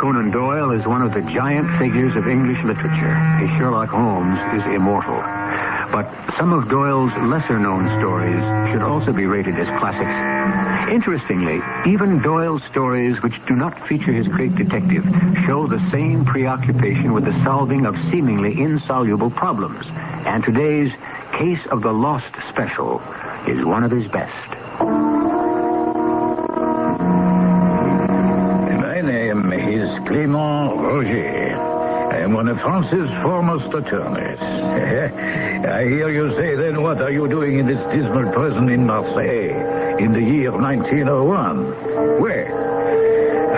Conan Doyle is one of the giant figures of English literature. His Sherlock Holmes is immortal. But some of Doyle's lesser known stories should also be rated as classics. Interestingly, even Doyle's stories which do not feature his great detective show the same preoccupation with the solving of seemingly insoluble problems. And today's Case of the Lost Special is one of his best. Name is Clément Roger. I am one of France's foremost attorneys. I hear you say, then, what are you doing in this dismal prison in Marseille in the year 1901? Well,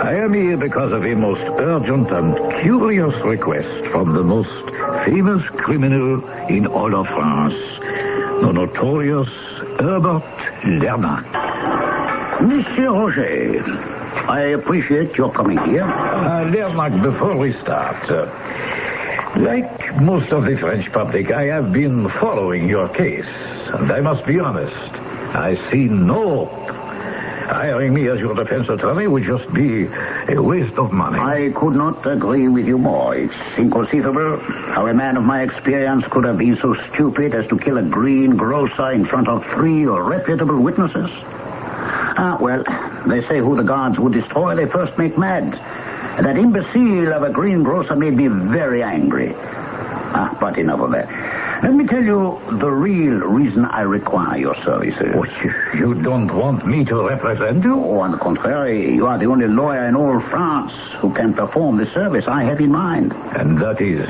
I am here because of a most urgent and curious request from the most famous criminal in all of France, the notorious Herbert Lernac. Monsieur Roger, I appreciate your coming here. Uh, Lernac, before we start, uh, like most of the French public, I have been following your case, and I must be honest, I see no hope. Hiring me as your defense attorney would just be a waste of money. I could not agree with you more. It's inconceivable how a man of my experience could have been so stupid as to kill a greengrocer in front of three reputable witnesses. Ah, well, they say who the gods would destroy, they first make mad. That imbecile of a greengrocer made me very angry. Ah, but enough of that. Let me tell you the real reason I require your services. What, you, you don't want me to represent you? Oh, on the contrary, you are the only lawyer in all France who can perform the service I have in mind. And that is.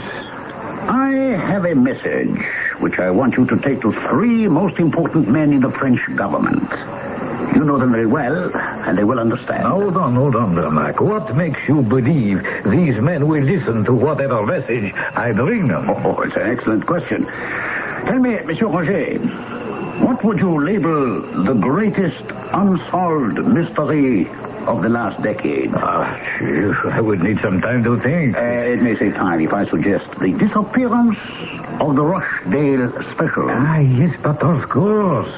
I have a message which I want you to take to three most important men in the French government. You know them very well, and they will understand. Hold on, hold on, Lernac. What makes you believe these men will listen to whatever message I bring them? Oh, it's an excellent question. Tell me, Monsieur Roger, what would you label the greatest unsolved mystery of the last decade? Ah, I would need some time to think. Uh, it may save time if I suggest the disappearance of the Rochdale Special. Ah, yes, but of course.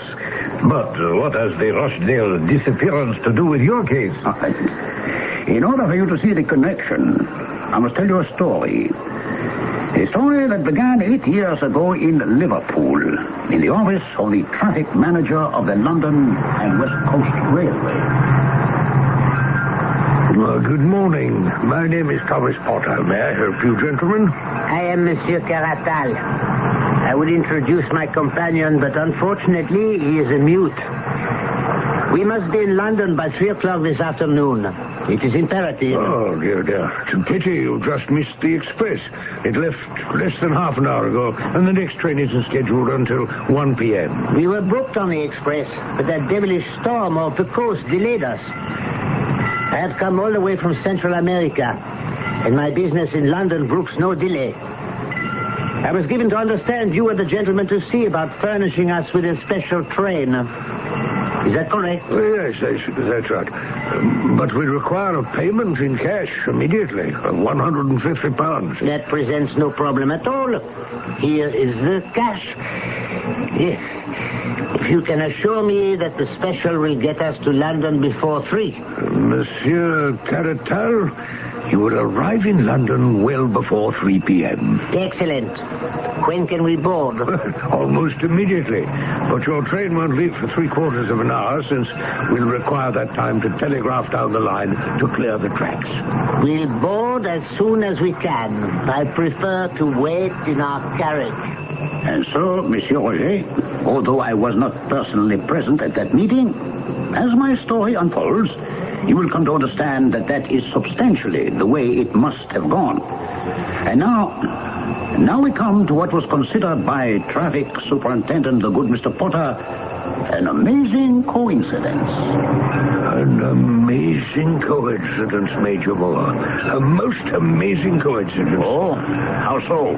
But uh, what has the Rochdale disappearance to do with your case? In order for you to see the connection, I must tell you a story. A story that began eight years ago in Liverpool, in the office of the traffic manager of the London and West Coast Railway. Well, good morning. My name is Thomas Potter. May I help you, gentlemen? I am Monsieur Caratal. I would introduce my companion, but unfortunately, he is a mute. We must be in London by three o'clock this afternoon. It is imperative. Oh, dear, dear. It's a pity you just missed the express. It left less than half an hour ago, and the next train isn't scheduled until 1 p.m. We were booked on the express, but that devilish storm off the coast delayed us. I have come all the way from Central America, and my business in London brooks no delay. I was given to understand you were the gentleman to see about furnishing us with a special train. Is that correct? Oh, yes, that's, that's right. Um, but we require a payment in cash immediately of 150 pounds. That presents no problem at all. Here is the cash. Yes. If you can assure me that the special will get us to London before three. Monsieur Caratal, you will arrive in London well before 3 p.m. Excellent. When can we board? Almost immediately. But your train won't leave for three quarters of an hour since we'll require that time to telegraph down the line to clear the tracks. We'll board as soon as we can. I prefer to wait in our carriage. And so, Monsieur Roger, although I was not personally present at that meeting, as my story unfolds, you will come to understand that that is substantially the way it must have gone. And now, now we come to what was considered by Traffic Superintendent, the good Mr. Potter, An amazing coincidence. An amazing coincidence, Major Moore. A most amazing coincidence. Oh, how so?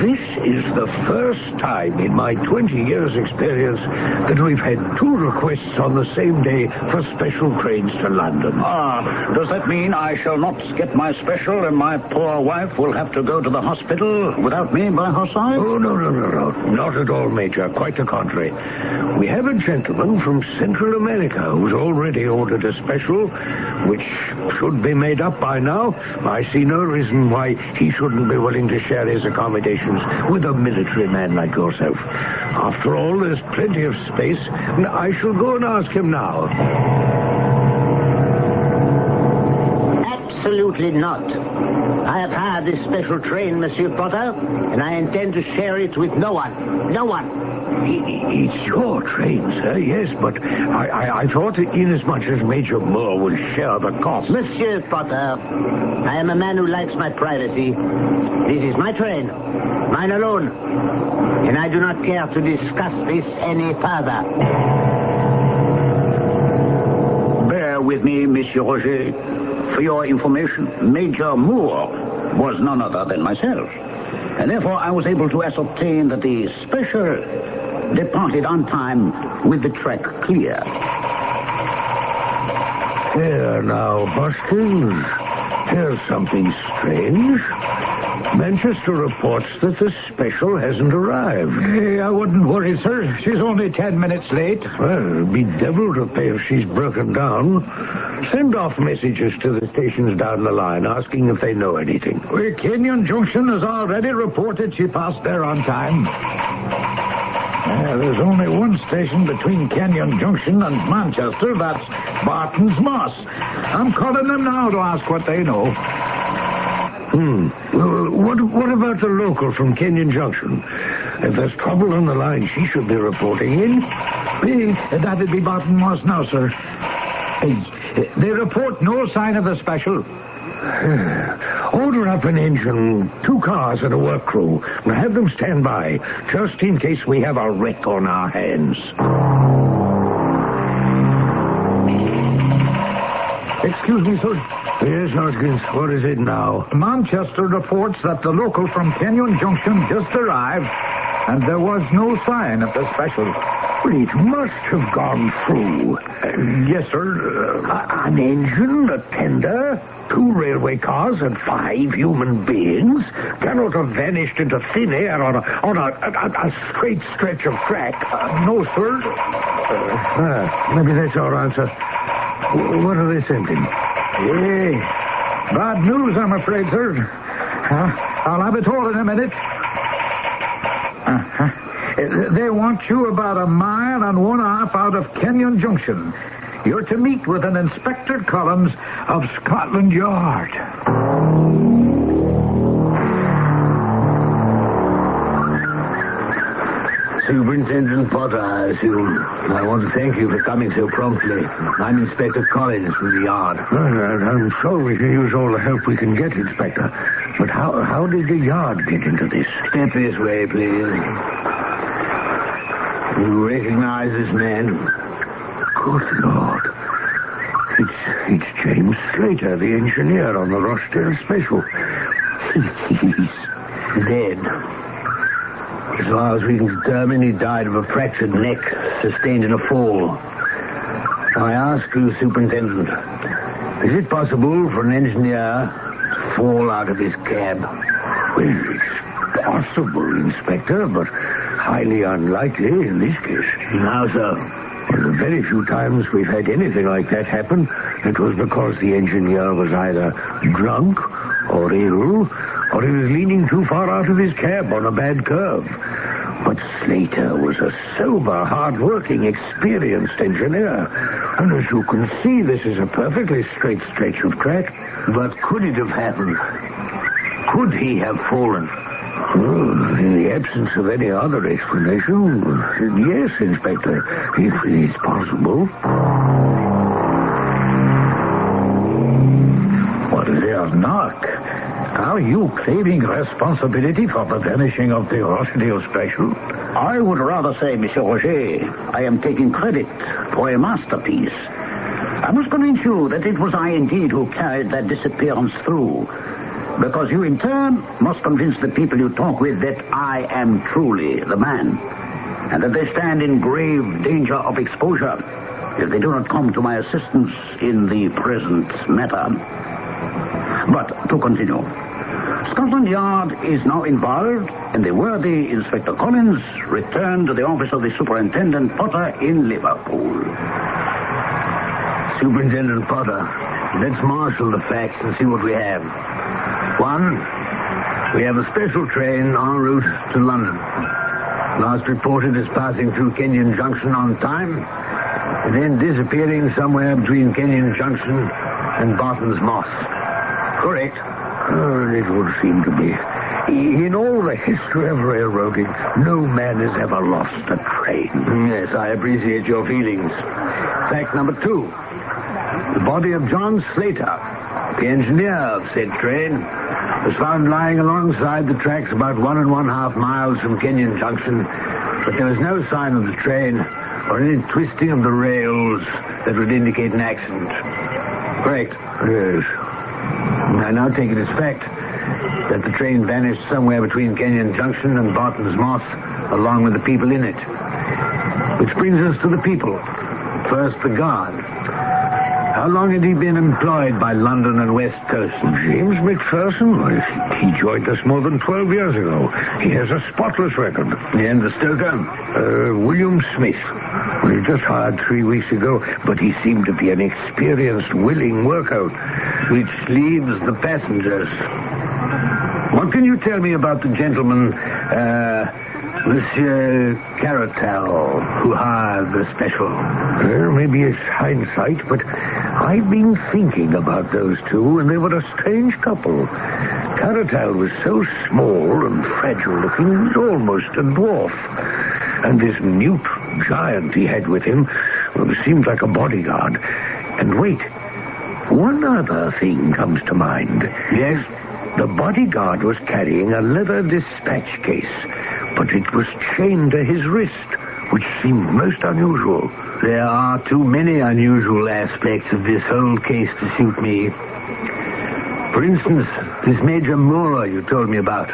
This is the first time in my 20 years' experience that we've had two requests on the same day for special trains to London. Ah, does that mean I shall not get my special and my poor wife will have to go to the hospital without me by her side? Oh, no, no, no, no. Not at all, Major. Quite the contrary. We have a gentleman from Central America who's already ordered a special, which should be made up by now. I see no reason why he shouldn't be willing to share his accommodations with a military man like yourself. After all, there's plenty of space. And I shall go and ask him now. Absolutely not. I have hired this special train, Monsieur Potter, and I intend to share it with no one. No one. It's your train, sir, yes, but I, I, I thought inasmuch as Major Moore will share the cost. Monsieur Potter, I am a man who likes my privacy. This is my train, mine alone, and I do not care to discuss this any further. Bear with me, Monsieur Roger. For your information, Major Moore was none other than myself. And therefore, I was able to ascertain that the special departed on time with the track clear. Here now, Buskins. Here's something strange. Manchester reports that the special hasn't arrived. Hey, I wouldn't worry, sir. She's only ten minutes late. Well, be devil to pay if she's broken down. Send off messages to the stations down the line asking if they know anything. Well, Kenyon Junction has already reported she passed there on time. Uh, there's only one station between Kenyon Junction and Manchester. That's Barton's Moss. I'm calling them now to ask what they know. Hmm. What, what about the local from Kenyon Junction? If there's trouble on the line, she should be reporting in. Eh, That'd be Barton Moss now, sir. They report no sign of the special. Order up an engine, two cars, and a work crew. And have them stand by, just in case we have a wreck on our hands. Excuse me, sir. Yes, Hoskins, what is it now? Manchester reports that the local from Kenyon Junction just arrived, and there was no sign of the special. Well, it must have gone through. Uh, yes, sir. Uh, an engine, a tender, two railway cars, and five human beings cannot have vanished into thin air on a, on a, a, a straight stretch of track. Uh, no, sir. Ah, maybe that's our answer. What are they sending? Hey, bad news, I'm afraid, sir. Uh, I'll have it all in a minute. Uh-huh. Uh, They want you about a mile and one half out of Kenyon Junction. You're to meet with an Inspector Collins of Scotland Yard. Superintendent Potter, I assume. I want to thank you for coming so promptly. I'm Inspector Collins from the yard. Well, I- I'm sure we can use all the help we can get, Inspector. But how, how did the yard get into this? Step this way, please. You recognize this man? Good Lord. It's, it's James Slater, the engineer on the Rochdale Special. He's dead. As far as we can determine, he died of a fractured neck sustained in a fall. I ask you, Superintendent, is it possible for an engineer to fall out of his cab? Well, it's possible, Inspector, but highly unlikely in this case. How so? Well, the very few times we've had anything like that happen, it was because the engineer was either drunk or ill, or he was leaning too far out of his cab on a bad curve. But Slater was a sober, hard-working, experienced engineer. And as you can see, this is a perfectly straight stretch of track. But could it have happened? Could he have fallen? Well, in the absence of any other explanation, yes, Inspector, if it is possible. What there, knock? Are you claiming responsibility for the vanishing of the Rochdale special? I would rather say, Monsieur Roger, I am taking credit for a masterpiece. I must convince you that it was I indeed who carried that disappearance through. Because you, in turn, must convince the people you talk with that I am truly the man. And that they stand in grave danger of exposure if they do not come to my assistance in the present matter. But to continue. Scotland Yard is now involved, and the worthy Inspector Collins returned to the office of the Superintendent Potter in Liverpool. Superintendent Potter, let's marshal the facts and see what we have. One, we have a special train en route to London. Last reported as passing through Kenyon Junction on time, and then disappearing somewhere between Kenyon Junction and Barton's Moss. Correct. Oh, it would seem to be. In all the history of railroading, no man has ever lost a train. Yes, I appreciate your feelings. Fact number two. The body of John Slater, the engineer of said train, was found lying alongside the tracks about one and one half miles from Kenyon Junction, but there was no sign of the train or any twisting of the rails that would indicate an accident. Correct. Yes. I now take it as fact that the train vanished somewhere between Kenyon Junction and Barton's Moss, along with the people in it. Which brings us to the people. First, the guard. How long had he been employed by London and West Coast? James McPherson? He joined us more than 12 years ago. He has a spotless record. And the stoker? Uh, William Smith. He just hired three weeks ago, but he seemed to be an experienced, willing worker. Which leaves the passengers. What can you tell me about the gentleman, uh, Monsieur Caratal, who hired the special? Well, maybe it's hindsight, but I've been thinking about those two, and they were a strange couple. Caratal was so small and fragile looking, he was almost a dwarf. And this mute giant he had with him seemed like a bodyguard. And wait, one other thing comes to mind. Yes? The bodyguard was carrying a leather dispatch case, but it was chained to his wrist, which seemed most unusual. There are too many unusual aspects of this whole case to suit me. For instance, this Major Moore you told me about.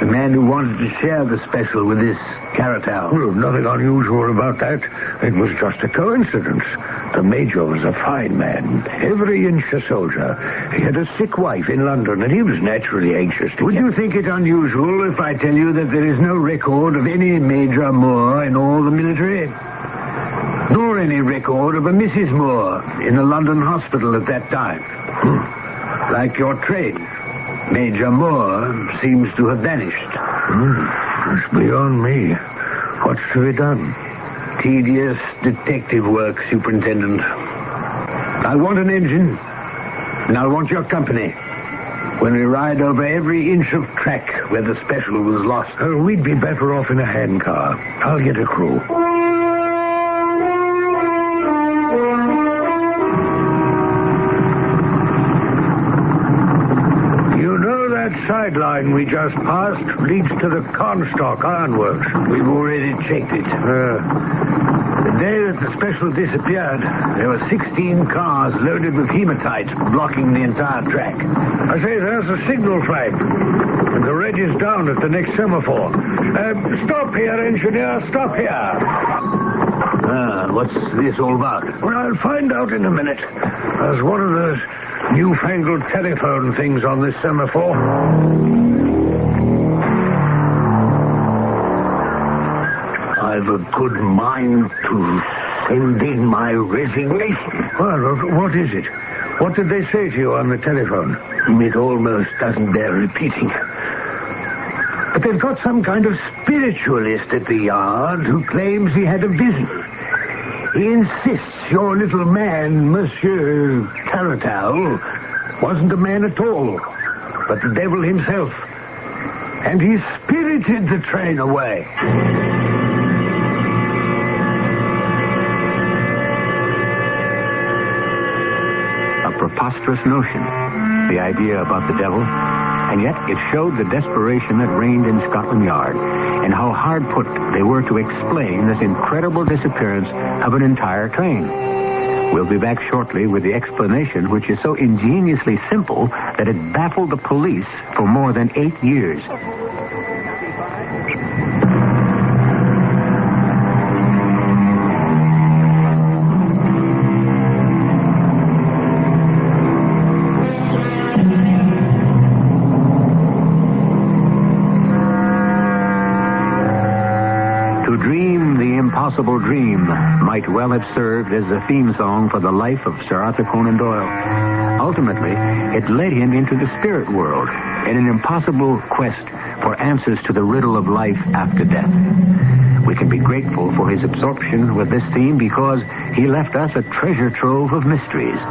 The man who wanted to share the special with this Caratal. Well, nothing unusual about that. It was just a coincidence. The major was a fine man, every inch a soldier. He had a sick wife in London, and he was naturally anxious to Would get- you think it unusual if I tell you that there is no record of any Major Moore in all the military? Nor any record of a Mrs. Moore in a London hospital at that time. Like your train, Major Moore seems to have vanished. Hmm, It's beyond me. What's to be done? Tedious detective work, Superintendent. I want an engine, and I want your company. When we ride over every inch of track where the special was lost. Uh, we'd be better off in a handcar. I'll get a crew. Sideline we just passed leads to the Carnstock Ironworks. We've already checked it. Uh, The day that the special disappeared, there were 16 cars loaded with hematite blocking the entire track. I say, there's a signal flag. And the red is down at the next semaphore. Uh, stop here, engineer. Stop here. Ah, what's this all about? Well, I'll find out in a minute. There's one of those newfangled telephone things on this semaphore. I've a good mind to send in my resignation. Well, what is it? What did they say to you on the telephone? It almost doesn't bear repeating. But they've got some kind of spiritualist at the yard who claims he had a vision. He insists your little man, Monsieur Caratal, wasn't a man at all, but the devil himself. And he spirited the train away. A preposterous notion. The idea about the devil. And yet it showed the desperation that reigned in Scotland Yard and how hard put they were to explain this incredible disappearance of an entire train. We'll be back shortly with the explanation, which is so ingeniously simple that it baffled the police for more than eight years. Impossible dream might well have served as the theme song for the life of Sir Arthur Conan Doyle. Ultimately, it led him into the spirit world in an impossible quest for answers to the riddle of life after death. We can be grateful for his absorption with this theme because he left us a treasure trove of mysteries.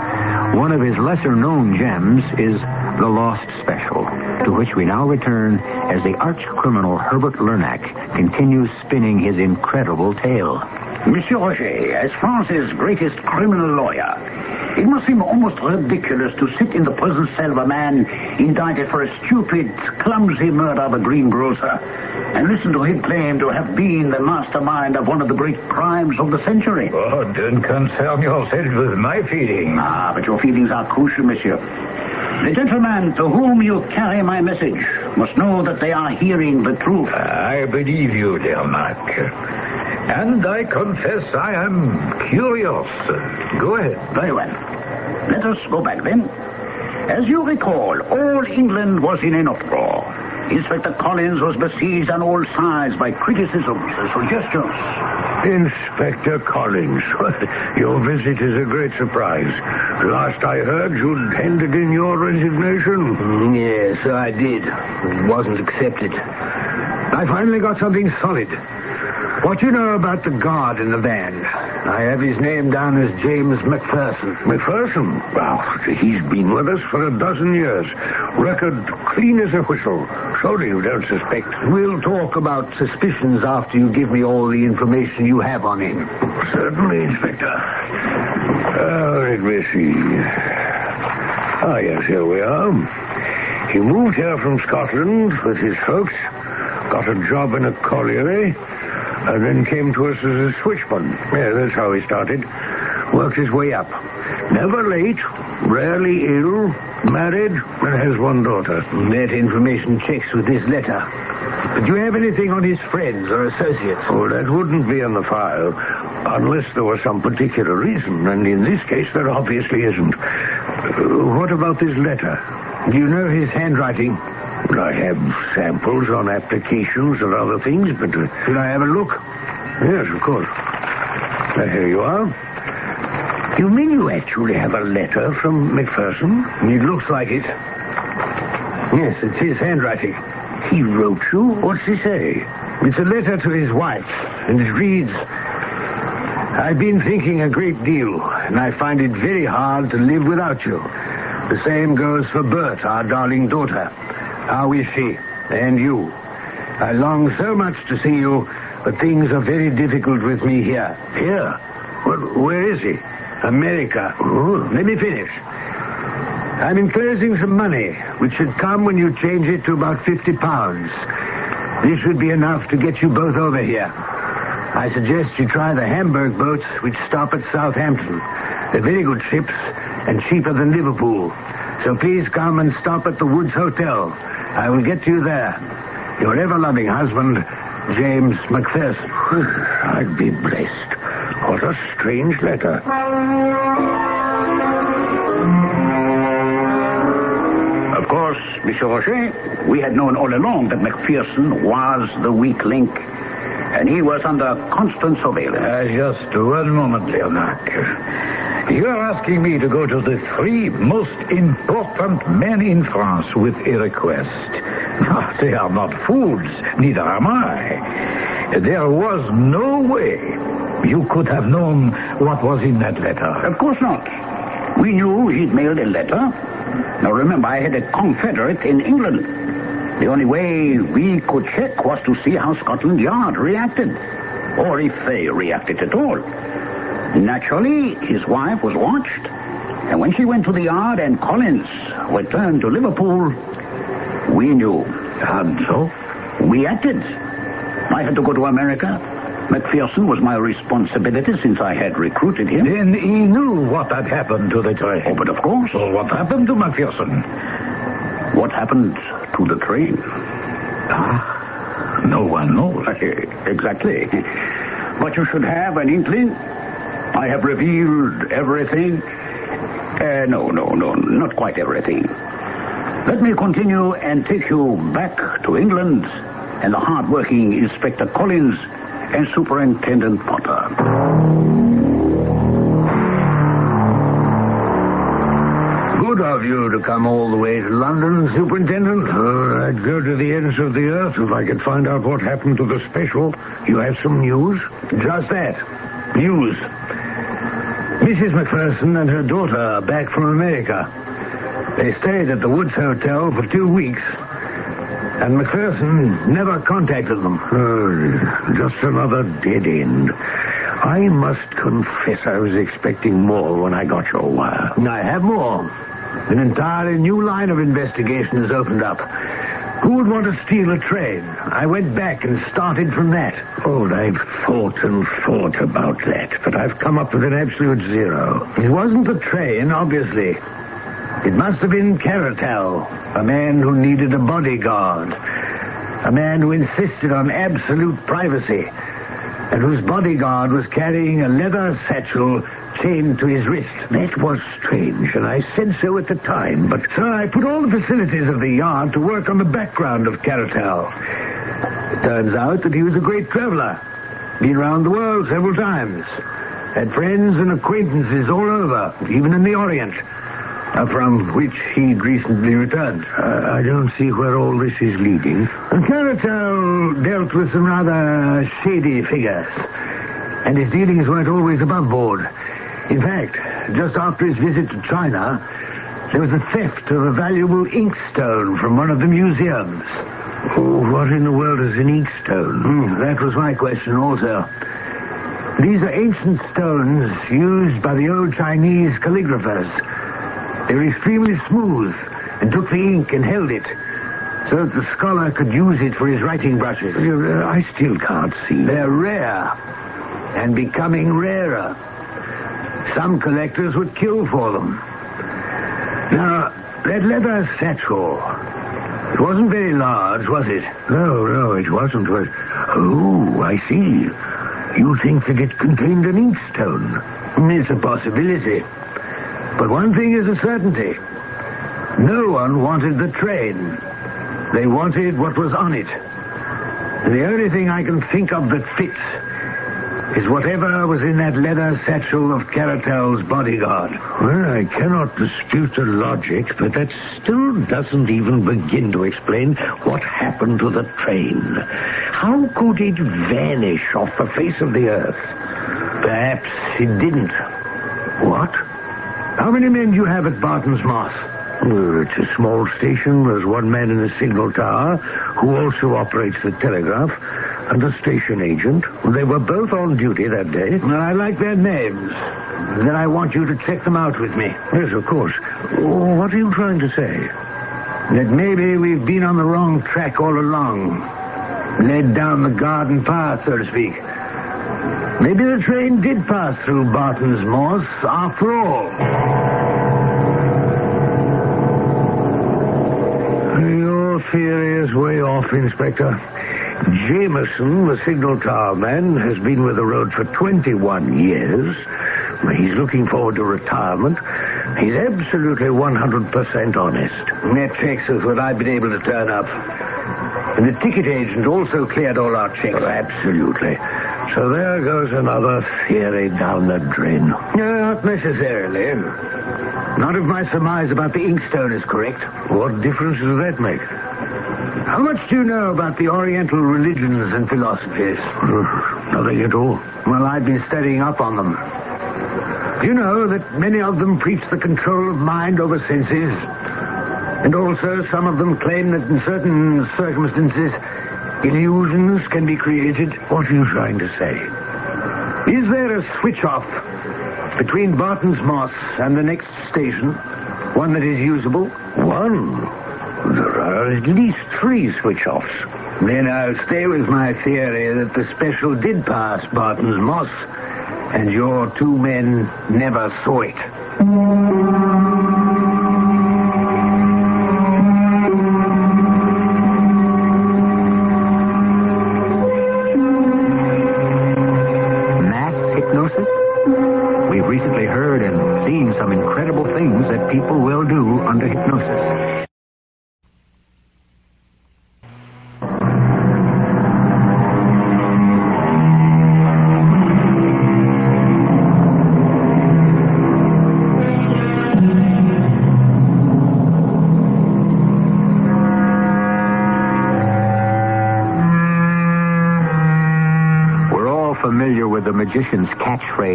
One of his lesser known gems is The Lost Special, to which we now return as the arch criminal Herbert Lernac continues spinning his incredible tale. Monsieur Roger, as France's greatest criminal lawyer, it must seem almost ridiculous to sit in the prison cell of a man indicted for a stupid, clumsy murder of a greengrocer and listen to him claim to have been the mastermind of one of the great crimes of the century. Oh, don't concern yourself with my feelings. Ah, but your feelings are crucial, monsieur. The gentleman to whom you carry my message must know that they are hearing the truth. I believe you, Lernac. And I confess I am curious. Go ahead. Very well. Let us go back then. As you recall, all England was in an uproar. Inspector Collins was besieged on all sides by criticisms and suggestions. Inspector Collins, your visit is a great surprise. Last I heard, you'd handed in your resignation. Mm, yes, I did. It wasn't accepted. I finally got something solid. What you know about the guard in the van? I have his name down as James McPherson. McPherson? Well, he's been with us for a dozen years. Record clean as a whistle. Surely you don't suspect. We'll talk about suspicions after you give me all the information you have on him. Certainly, Inspector. Uh, let me see. Ah, yes, here we are. He moved here from Scotland with his folks, got a job in a colliery, and then came to us as a switchman. Yeah, that's how he started. Worked his way up. Never late, rarely ill, married, and has one daughter. That information checks with this letter. But do you have anything on his friends or associates? Oh, that wouldn't be in the file, unless there was some particular reason, and in this case there obviously isn't. Uh, what about this letter? Do you know his handwriting? I have samples on applications and other things, but... Uh, Should I have a look? yes, of course. Uh, here you are. You mean you actually have a letter from McPherson? It looks like it. Yes, it's his handwriting. He wrote you? What's he say? It's a letter to his wife, and it reads I've been thinking a great deal, and I find it very hard to live without you. The same goes for Bert, our darling daughter. Ah, How is she? And you? I long so much to see you, but things are very difficult with me here. Here? Well, where is he? America. Oh. Let me finish. I'm enclosing some money, which should come when you change it to about 50 pounds. This should be enough to get you both over here. I suggest you try the Hamburg boats, which stop at Southampton. They're very good ships and cheaper than Liverpool. So please come and stop at the Woods Hotel. I will get to you there. Your ever loving husband, James McPherson. I'd be blessed. What a strange letter. Of course, Monsieur Roger, we had known all along that McPherson was the weak link, and he was under constant surveillance. Uh, just one moment, Leonard. You're asking me to go to the three most important men in France with a request. Ah, they are not fools, neither am I. There was no way you could have known what was in that letter. Of course not. We knew he'd mailed a letter. Now remember, I had a confederate in England. The only way we could check was to see how Scotland Yard reacted, or if they reacted at all. Naturally, his wife was watched, and when she went to the yard and Collins returned to Liverpool, We knew. And so? We acted. I had to go to America. McPherson was my responsibility since I had recruited him. Then he knew what had happened to the train. Oh, but of course. Well, what happened to McPherson? What happened to the train? Ah, no one knows. exactly. But you should have an inkling. I have revealed everything. Uh, no, no, no, not quite everything. Let me continue and take you back to England and the hard-working Inspector Collins and Superintendent Potter. Good of you to come all the way to London, Superintendent. Uh, I'd go to the ends of the earth if I could find out what happened to the special. You have some news? Just that. News. Mrs. McPherson and her daughter are back from America. They stayed at the Woods Hotel for two weeks. And McPherson never contacted them. Uh, just another dead end. I must confess I was expecting more when I got your wire. I have more. An entirely new line of investigation has opened up. Who would want to steal a train? I went back and started from that. Oh, I've thought and thought about that, but I've come up with an absolute zero. It wasn't the train, obviously. It must have been Caratal, a man who needed a bodyguard. A man who insisted on absolute privacy, and whose bodyguard was carrying a leather satchel chained to his wrist. That was strange, and I said so at the time, but... sir, I put all the facilities of the yard to work on the background of Caratal. It turns out that he was a great traveler. Been around the world several times. Had friends and acquaintances all over, even in the Orient, uh, from which he'd recently returned. Uh, I don't see where all this is leading. Caratal dealt with some rather shady figures, and his dealings weren't always above board. In fact, just after his visit to China, there was a theft of a valuable inkstone from one of the museums. Oh, what in the world is an inkstone? Hmm, that was my question also. These are ancient stones used by the old Chinese calligraphers. They were extremely smooth and took the ink and held it so that the scholar could use it for his writing brushes. I still can't see. They're rare and becoming rarer. Some collectors would kill for them. Now, that leather satchel, it wasn't very large, was it? No, no, it wasn't. Oh, I see. You think that it contained an inkstone? It's a possibility. But one thing is a certainty. No one wanted the train. They wanted what was on it. The only thing I can think of that fits is whatever was in that leather satchel of Caratal's bodyguard. Well, I cannot dispute the logic, but that still doesn't even begin to explain what happened to the train. How could it vanish off the face of the earth? Perhaps it didn't. What? How many men do you have at Barton's Moss? Well, it's a small station. There's one man in the signal tower who also operates the telegraph and a station agent. They were both on duty that day. Well, I like their names. Then I want you to check them out with me. Yes, of course. What are you trying to say? That maybe we've been on the wrong track all along. Led down the garden path, so to speak. Maybe the train did pass through Barton's Moss after all. Your theory is way off, Inspector. Jameson, the signal tower man, has been with the road for 21 years. He's looking forward to retirement. He's absolutely 100% honest. That checks with what I've been able to turn up. And the ticket agent also cleared all our checks. Oh, absolutely. So there goes another theory down the drain. No, not necessarily. Not if my surmise about the inkstone is correct. What difference does that make? How much do you know about the Oriental religions and philosophies? Nothing at all. Well, I've been studying up on them. Do you know that many of them preach the control of mind over senses? And also, some of them claim that in certain circumstances, illusions can be created. What are you trying to say? Is there a switch off between Barton's Moss and the next station? One that is usable? One? There are at least three switch-offs. Then I'll stay with my theory that the special did pass Barton's Moss, and your two men never saw it.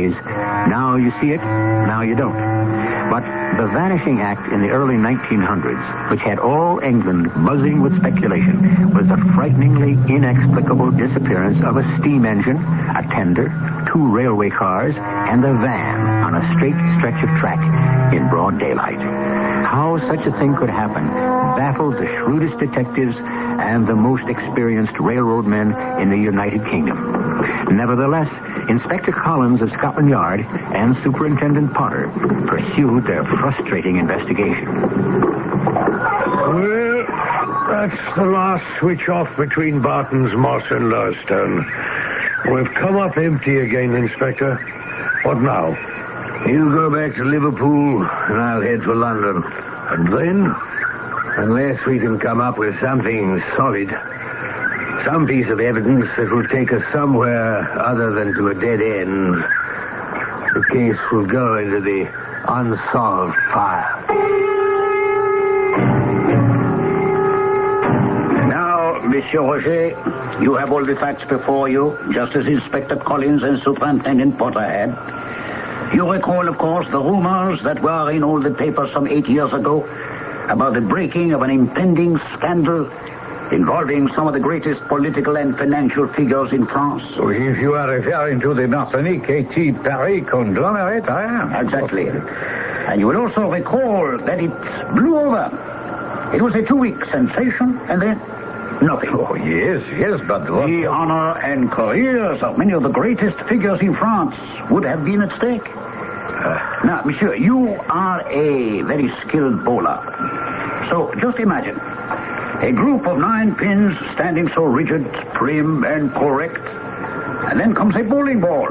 Now you see it, now you don't. But the Vanishing Act in the early 1900s, which had all England buzzing with speculation, was the frighteningly inexplicable disappearance of a steam engine, a tender, two railway cars, and a van on a straight stretch of track in broad daylight. How such a thing could happen baffled the shrewdest detectives and the most experienced railroad men in the United Kingdom. Nevertheless, Inspector Collins of Scotland Yard and Superintendent Potter pursued their frustrating investigation. Well, that's the last switch off between Barton's Moss and Lurstone. We've come up empty again, Inspector. What now? You go back to Liverpool, and I'll head for London. And then? Unless we can come up with something solid, some piece of evidence that will take us somewhere other than to a dead end, the case will go into the unsolved file. Now, Monsieur Roger, you have all the facts before you, just as Inspector Collins and Superintendent Potter had. You recall, of course, the rumors that were in all the papers some eight years ago about the breaking of an impending scandal involving some of the greatest political and financial figures in France. So if you are referring to the Martinique A.T. Paris conglomerate, I am. Exactly. And you will also recall that it blew over. It was a two-week sensation, and then nothing. Oh, yes, yes, but what... The honor and careers of many of the greatest figures in France would have been at stake. Ah. now, monsieur, you are a very skilled bowler. So just imagine a group of nine pins standing so rigid, prim, and correct. And then comes a bowling ball.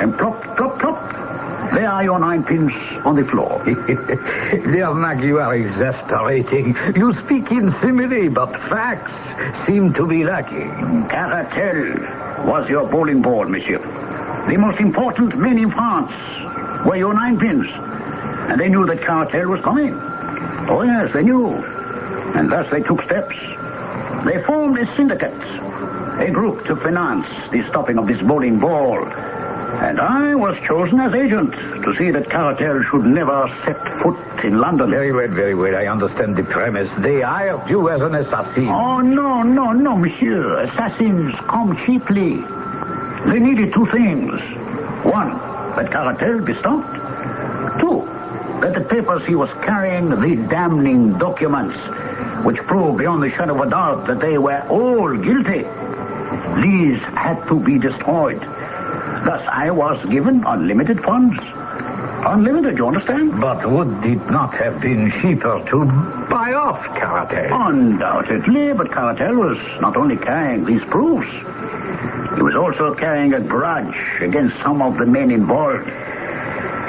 And plop, plop, plop. There are your nine pins on the floor. Dernac, you are exasperating. You speak in simile, but facts seem to be lacking. Caratal was your bowling ball, monsieur. The most important men in France were your nine pins. And they knew that Caratal was coming. Oh, yes, they knew. And thus they took steps. They formed a syndicate, a group to finance the stopping of this bowling ball. And I was chosen as agent to see that Caratal should never set foot in London. Very well, very well. I understand the premise. They hired you as an assassin. Oh, no, no, no, monsieur. Assassins come cheaply. They needed two things. One, that Caratal be stopped. Two, that the papers he was carrying, the damning documents, which proved beyond the shadow of a doubt that they were all guilty, these had to be destroyed. Thus, I was given unlimited funds. Unlimited, you understand? But would it not have been cheaper to buy off Caratal? Undoubtedly, but Caratal was not only carrying these proofs, he was also carrying a grudge against some of the men involved.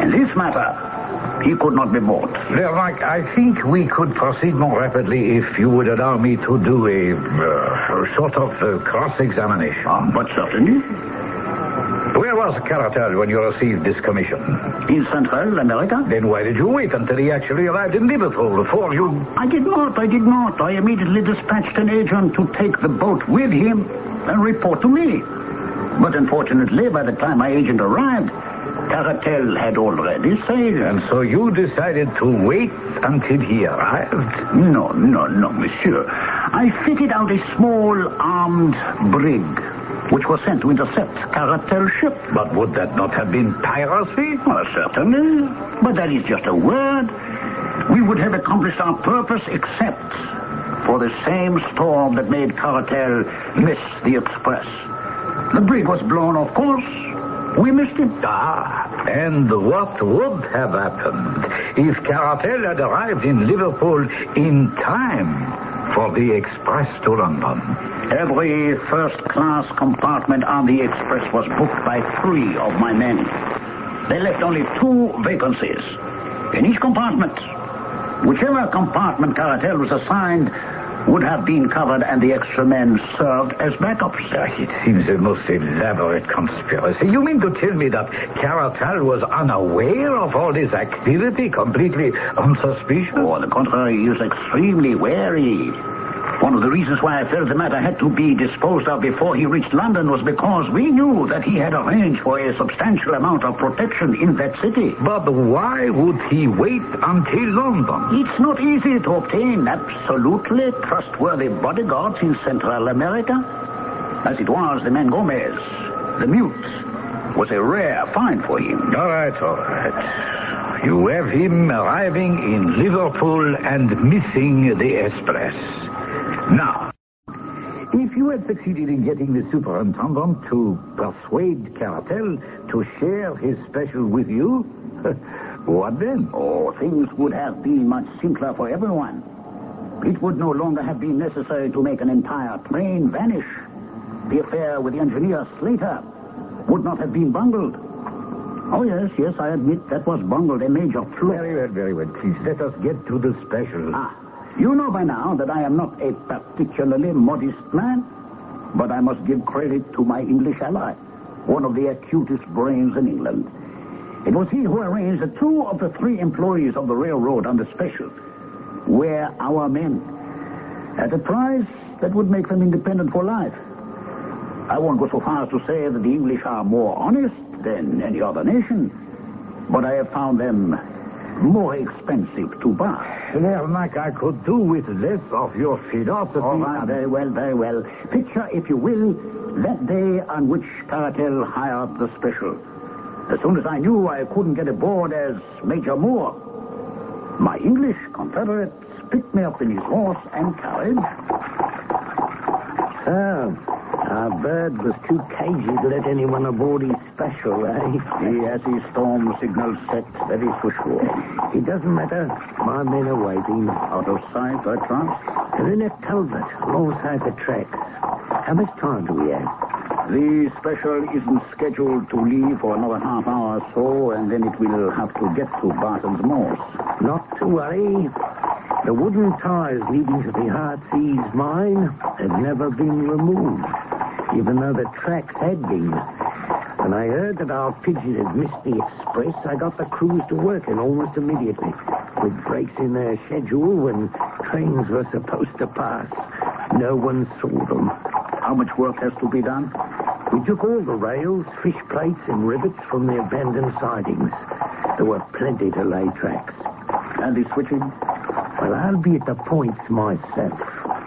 In this matter, he could not be bought. Dernac, I think we could proceed more rapidly if you would allow me to do a, uh, a sort of uh, cross-examination. Ah, but certainly. Where was Caratal when you received this commission? In Central America? Then why did you wait until he actually arrived in Liverpool before you... I did not, I did not. I immediately dispatched an agent to take the boat with him and report to me. But unfortunately, by the time my agent arrived, Caratal had already sailed. And so you decided to wait until he arrived? No, no, no, monsieur. I fitted out a small armed brig, which was sent to intercept Caratal's ship. But would that not have been piracy? Well, certainly. But that is just a word. We would have accomplished our purpose except for the same storm that made Caratal miss the express. The brig was blown, of course. We missed it. Ah, and what would have happened if Caratal had arrived in Liverpool in time for the express to London? Every first class compartment on the express was booked by three of my men. They left only two vacancies in each compartment. Whichever compartment Caratal was assigned would have been covered and the extra men served as backups. Ah, It seems a most elaborate conspiracy. You mean to tell me that Caratal was unaware of all this activity, completely unsuspicious? Oh, on the contrary, he was extremely wary. One of the reasons why I felt the matter had to be disposed of before he reached London was because we knew that he had arranged for a substantial amount of protection in that city. But why would he wait until London? It's not easy to obtain absolutely trustworthy bodyguards in Central America. As it was, the man Gomez, the mute, was a rare find for him. All right, all right. You have him arriving in Liverpool and missing the express. Now, if you had succeeded in getting the superintendent to persuade Caratal to share his special with you, what then? Oh, things would have been much simpler for everyone. It would no longer have been necessary to make an entire train vanish. The affair with the engineer Slater would not have been bungled. Oh, yes, yes, I admit that was bungled a major fluke. Very well, very well. Please let us get to the special. Ah, you know by now that I am not a particularly modest man, but I must give credit to my English ally, one of the acutest brains in England. It was he who arranged that two of the three employees of the railroad the special were our men at a price that would make them independent for life. I won't go so far as to say that the English are more honest than any other nation, but I have found them more expensive to buy. Lernac, I could do with less of your philosophy. All right, very well, very well. Picture, if you will, that day on which Caratal hired the special. As soon as I knew I couldn't get aboard as Major Moore, my English confederates picked me up in his horse and carriage. Oh, our bird was too cagey to let anyone aboard his special, eh? He has his storm signal set, that is for sure. It doesn't matter. My men are waiting. Out of sight, I trust. They're in a culvert alongside the tracks. How much time do we have? The special isn't scheduled to leave for another half hour or so, and then it will have to get to Barton's Moors. Not to worry. The wooden ties leading to the Heartsease mine have never been removed, even though the tracks had been. When I heard that our pigeon had missed the express, I got the crews to work working almost immediately, with breaks in their schedule when trains were supposed to pass. No one saw them. How much work has to be done? We took all the rails, fish plates, and rivets from the abandoned sidings. There were plenty to lay tracks. And the switching? Well, I'll be at the points myself,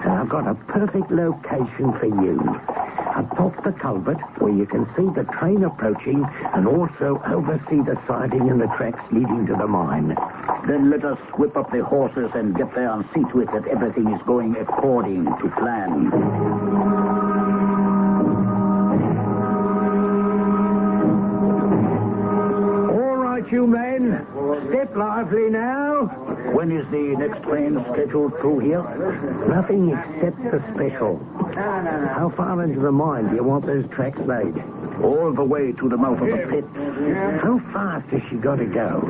and I've got a perfect location for you. Atop the culvert, where you can see the train approaching and also oversee the siding and the tracks leading to the mine. Then let us whip up the horses and get there and see to it that everything is going according to plan. You men. Step lively now. When is the next train scheduled through here? Nothing except the special. How far into the mine do you want those tracks laid? All the way to the mouth of the pit. How fast has she got to go?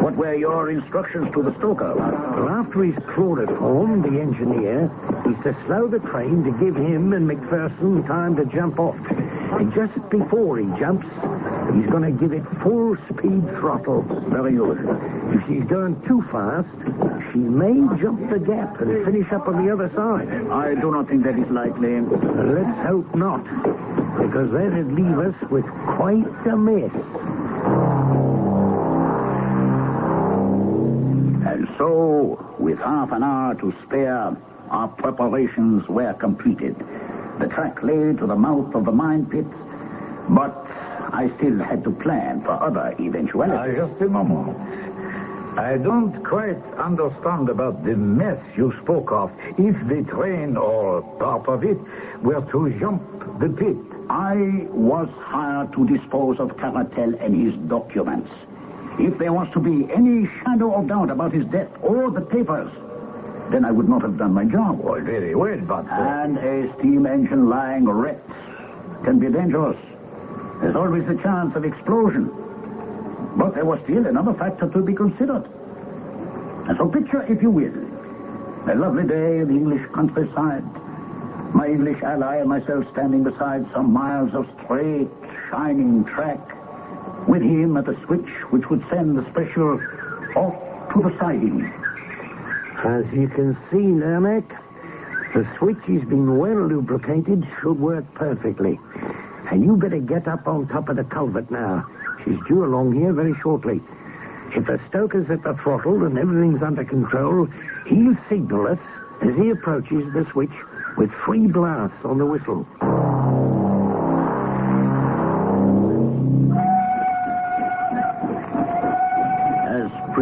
What were your instructions to the stoker? Well, after he's chloroformed, the engineer, is to slow the train to give him and McPherson time to jump off. And just before he jumps, he's going to give it full speed throttle. Very good. If she's going too fast, she may jump the gap and finish up on the other side. I do not think that is likely. Let's hope not, because that'd leave us with quite a mess. And so, with half an hour to spare, our preparations were completed. The track lay to the mouth of the mine pit, but I still had to plan for other eventualities. just a moment. I don't quite understand about the mess you spoke of. If the train or part of it were to jump the pit. I was hired to dispose of Caratal and his documents. If there was to be any shadow of doubt about his death or the papers, then I would not have done my job. Well, very well, but... Uh... And a steam engine lying wrecked can be dangerous. There's always a chance of explosion. But there was still another factor to be considered. And so picture, if you will, a lovely day in the English countryside. My English ally and myself standing beside some miles of straight, shining track. With him at the switch which would send the special off to the siding. As you can see, Lernac, the switch has been well lubricated, should work perfectly. And you better get up on top of the culvert now. She's due along here very shortly. If the stoker's at the throttle and everything's under control, he'll signal us as he approaches the switch with three blasts on the whistle.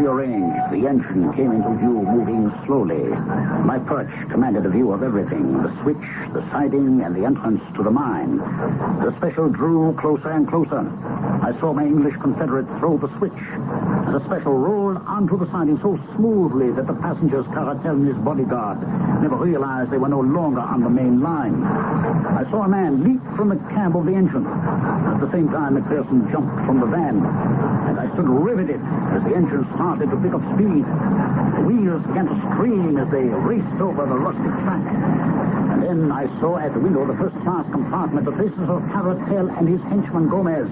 Prearranged, the engine came into view moving slowly. My perch commanded a view of everything the switch, the siding, and the entrance to the mine. The special drew closer and closer. I saw my English confederate throw the switch. The special rolled onto the siding so smoothly that the passengers, Caratal and his bodyguard, never realized they were no longer on the main line. I saw a man leap from the cab of the engine. At the same time, McPherson jumped from the van. And I stood riveted as the engine started to pick up speed. The wheels began to scream as they raced over the rustic track. And then I saw at the window the first class compartment the faces of Caratal and his henchman Gomez.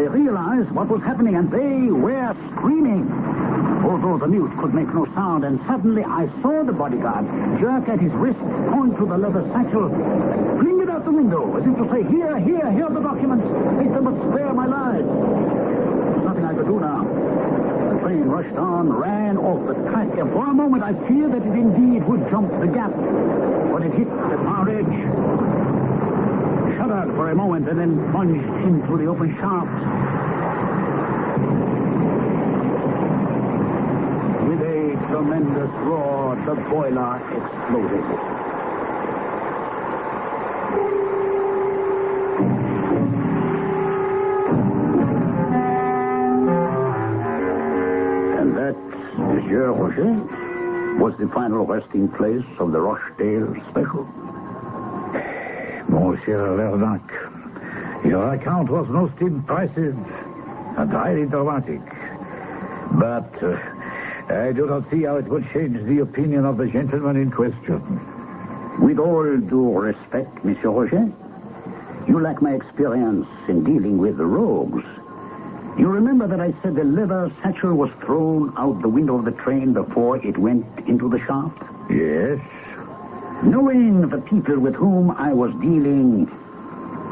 They realized what was happening and they were screaming. Although the mute could make no sound, and suddenly I saw the bodyguard jerk at his wrist, point to the leather satchel, fling it out the window, as if to say, Here, here, here are the documents. Take them spare my life. There's nothing I could do now train rushed on, ran off the track, and for a moment I feared that it indeed would jump the gap. But it hit the far edge, shuddered for a moment, and then plunged into the open shaft. With a tremendous roar, the boiler exploded. Monsieur Roger was the final resting place of the Rochdale Special. Monsieur Lernac, your account was most impressive and highly dramatic. But uh, I do not see how it would change the opinion of the gentleman in question. With all due respect, Monsieur Roger, you lack my experience in dealing with the rogues you remember that I said the leather satchel was thrown out the window of the train before it went into the shaft? Yes. Knowing the people with whom I was dealing,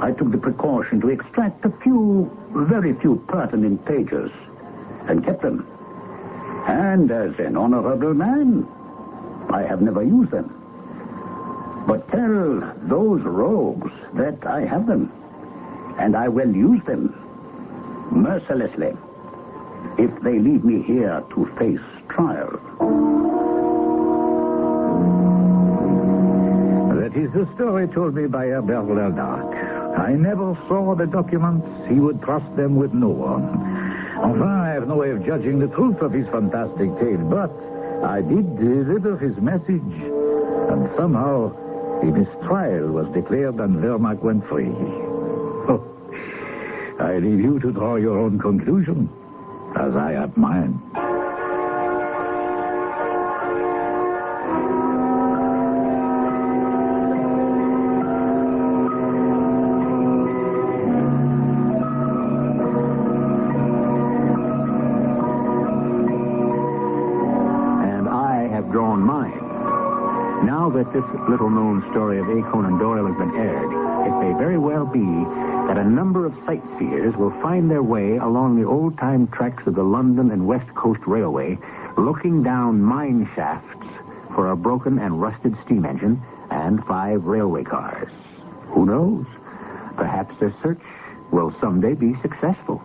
I took the precaution to extract a few, very few pertinent pages and kept them. And as an honorable man, I have never used them. But tell those rogues that I have them, and I will use them mercilessly if they leave me here to face trial. That is the story told me by Herbert Lernac. I never saw the documents. He would trust them with no one. Enfin, I have no way of judging the truth of his fantastic tale, but I did deliver his message, and somehow a mistrial was declared and Lernac went free. I leave you to draw your own conclusion, as I have mine. This little known story of A. Conan Doyle has been aired, it may very well be that a number of sightseers will find their way along the old time tracks of the London and West Coast Railway, looking down mine shafts for a broken and rusted steam engine and five railway cars. Who knows? Perhaps their search will someday be successful.